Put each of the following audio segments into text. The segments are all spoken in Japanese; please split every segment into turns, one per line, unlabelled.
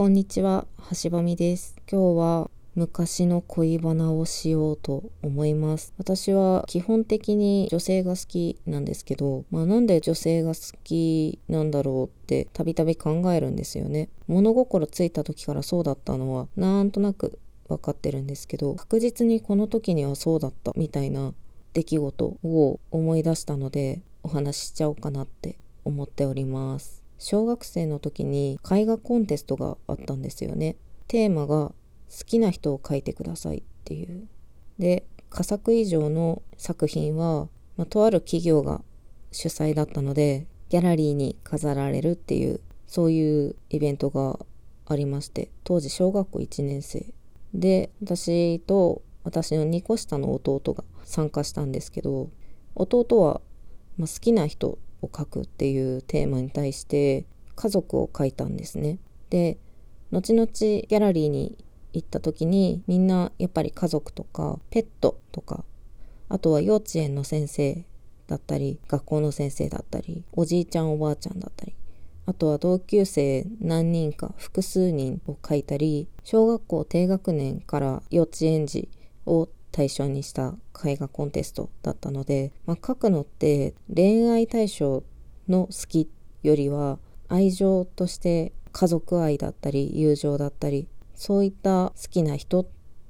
こんにちは、橋場美です。今日は昔の恋バナをしようと思います。私は基本的に女性が好きなんですけど、まあなんで女性が好きなんだろうってたびたび考えるんですよね。物心ついた時からそうだったのはなんとなく分かってるんですけど、確実にこの時にはそうだったみたいな出来事を思い出したのでお話ししちゃおうかなって思っております。小学生の時に絵画コンテストがあったんですよね。テーマが好きな人を描いてくださいっていう。で、佳作以上の作品は、まあ、とある企業が主催だったので、ギャラリーに飾られるっていう、そういうイベントがありまして、当時小学校1年生で、私と私の2個下の弟が参加したんですけど、弟は、まあ、好きな人を描くっていうテーマに対して家族を描いたんですね。で後々ギャラリーに行った時にみんなやっぱり家族とかペットとかあとは幼稚園の先生だったり学校の先生だったりおじいちゃんおばあちゃんだったりあとは同級生何人か複数人を描いたり小学校低学年から幼稚園児を対象にした絵画コンテストだったので、まあ、書くのって恋愛対象の好きよりは愛情として家族愛だったり友情だったりそういった好きな人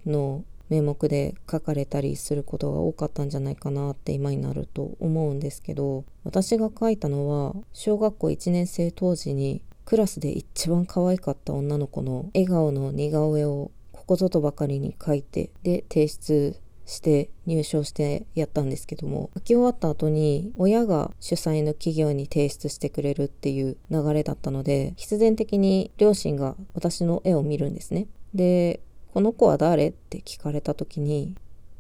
の名目で書かれたりすることが多かったんじゃないかなって今になると思うんですけど私が書いたのは小学校1年生当時にクラスで一番可愛かった女の子の笑顔の似顔絵をここぞとばかりに書いてで提出して入賞してやったんですけども書き終わった後に親が主催の企業に提出してくれるっていう流れだったので必然的に両親が私の絵を見るんですね。でこの子は誰って聞かれた時に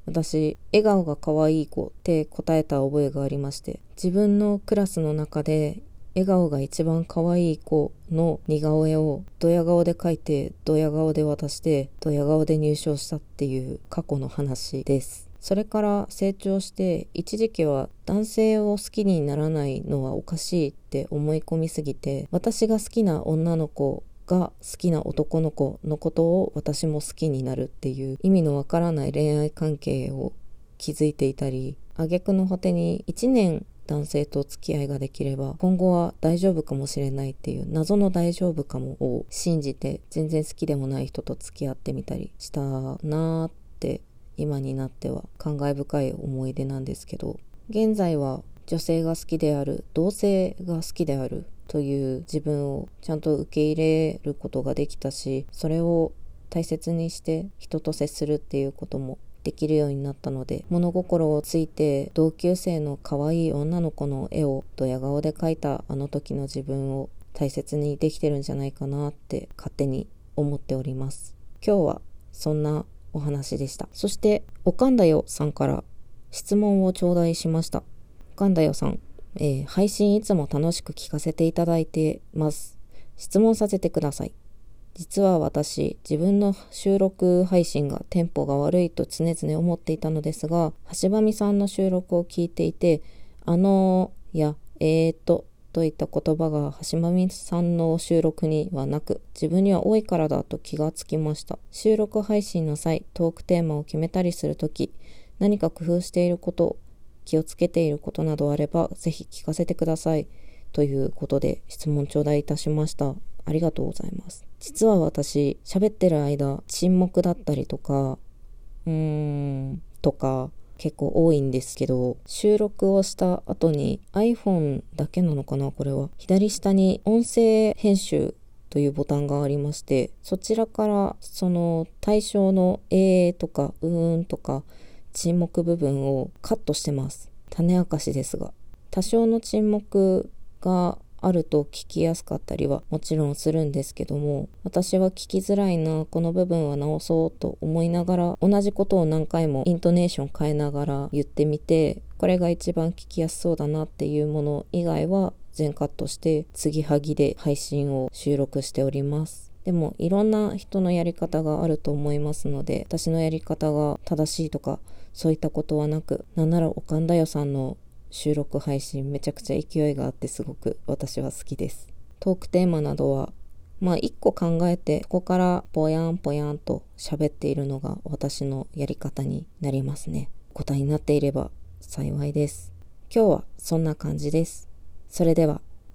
私笑顔が可愛い子って答えた覚えがありまして自分のクラスの中で笑顔が一番可愛い子の似顔絵をドヤ顔で描いてドヤ顔で渡してドヤ顔で入賞したっていう過去の話です。それから成長して一時期は男性を好きにならないのはおかしいって思い込みすぎて私が好きな女の子が好きな男の子のことを私も好きになるっていう意味のわからない恋愛関係を築いていたり挙句の果てに1年男性と付き合いができれば今後は大丈夫かもしれないっていう謎の大丈夫かもを信じて全然好きでもない人と付き合ってみたりしたなーって今になっては感慨深い思い出なんですけど現在は女性が好きである同性が好きであるという自分をちゃんと受け入れることができたしそれを大切にして人と接するっていうこともできるようになったので物心をついて同級生の可愛い女の子の絵をドヤ顔で描いたあの時の自分を大切にできてるんじゃないかなって勝手に思っております。今日はそんなお話でした。そしておかんだよさんから質問を頂戴しました。おかんだよさん、えー、配信いつも楽しく聞かせていただいてます。質問させてください。実は私、自分の収録配信がテンポが悪いと常々思っていたのですが、橋場美さんの収録を聞いていて、あのーや、えーと、といった言葉が橋場美さんの収録にはなく、自分には多いからだと気がつきました。収録配信の際、トークテーマを決めたりするとき、何か工夫していること、気をつけていることなどあれば、ぜひ聞かせてください。ということで質問頂戴いたしました。ありがとうございます。実は私、喋ってる間、沈黙だったりとか、うーん、とか、結構多いんですけど、収録をした後に iPhone だけなのかなこれは。左下に音声編集というボタンがありまして、そちらからその対象のえーとかうーんとか沈黙部分をカットしてます。種明かしですが。多少の沈黙があると聞きやすかったりはもちろんするんですけども私は聞きづらいなこの部分は直そうと思いながら同じことを何回もイントネーション変えながら言ってみてこれが一番聞きやすそうだなっていうもの以外は全カットして継ぎはぎで配信を収録しております。でもいろんな人のやり方があると思いますので私のやり方が正しいとかそういったことはなくなんならおかんだよさんの収録配信めちゃくちゃ勢いがあってすごく私は好きですトークテーマなどはまあ一個考えて、ここからぽやんぽやんと喋っているのが私のやり方になりますね。答えになっていれば幸いです。今日はそんな感じです。それでは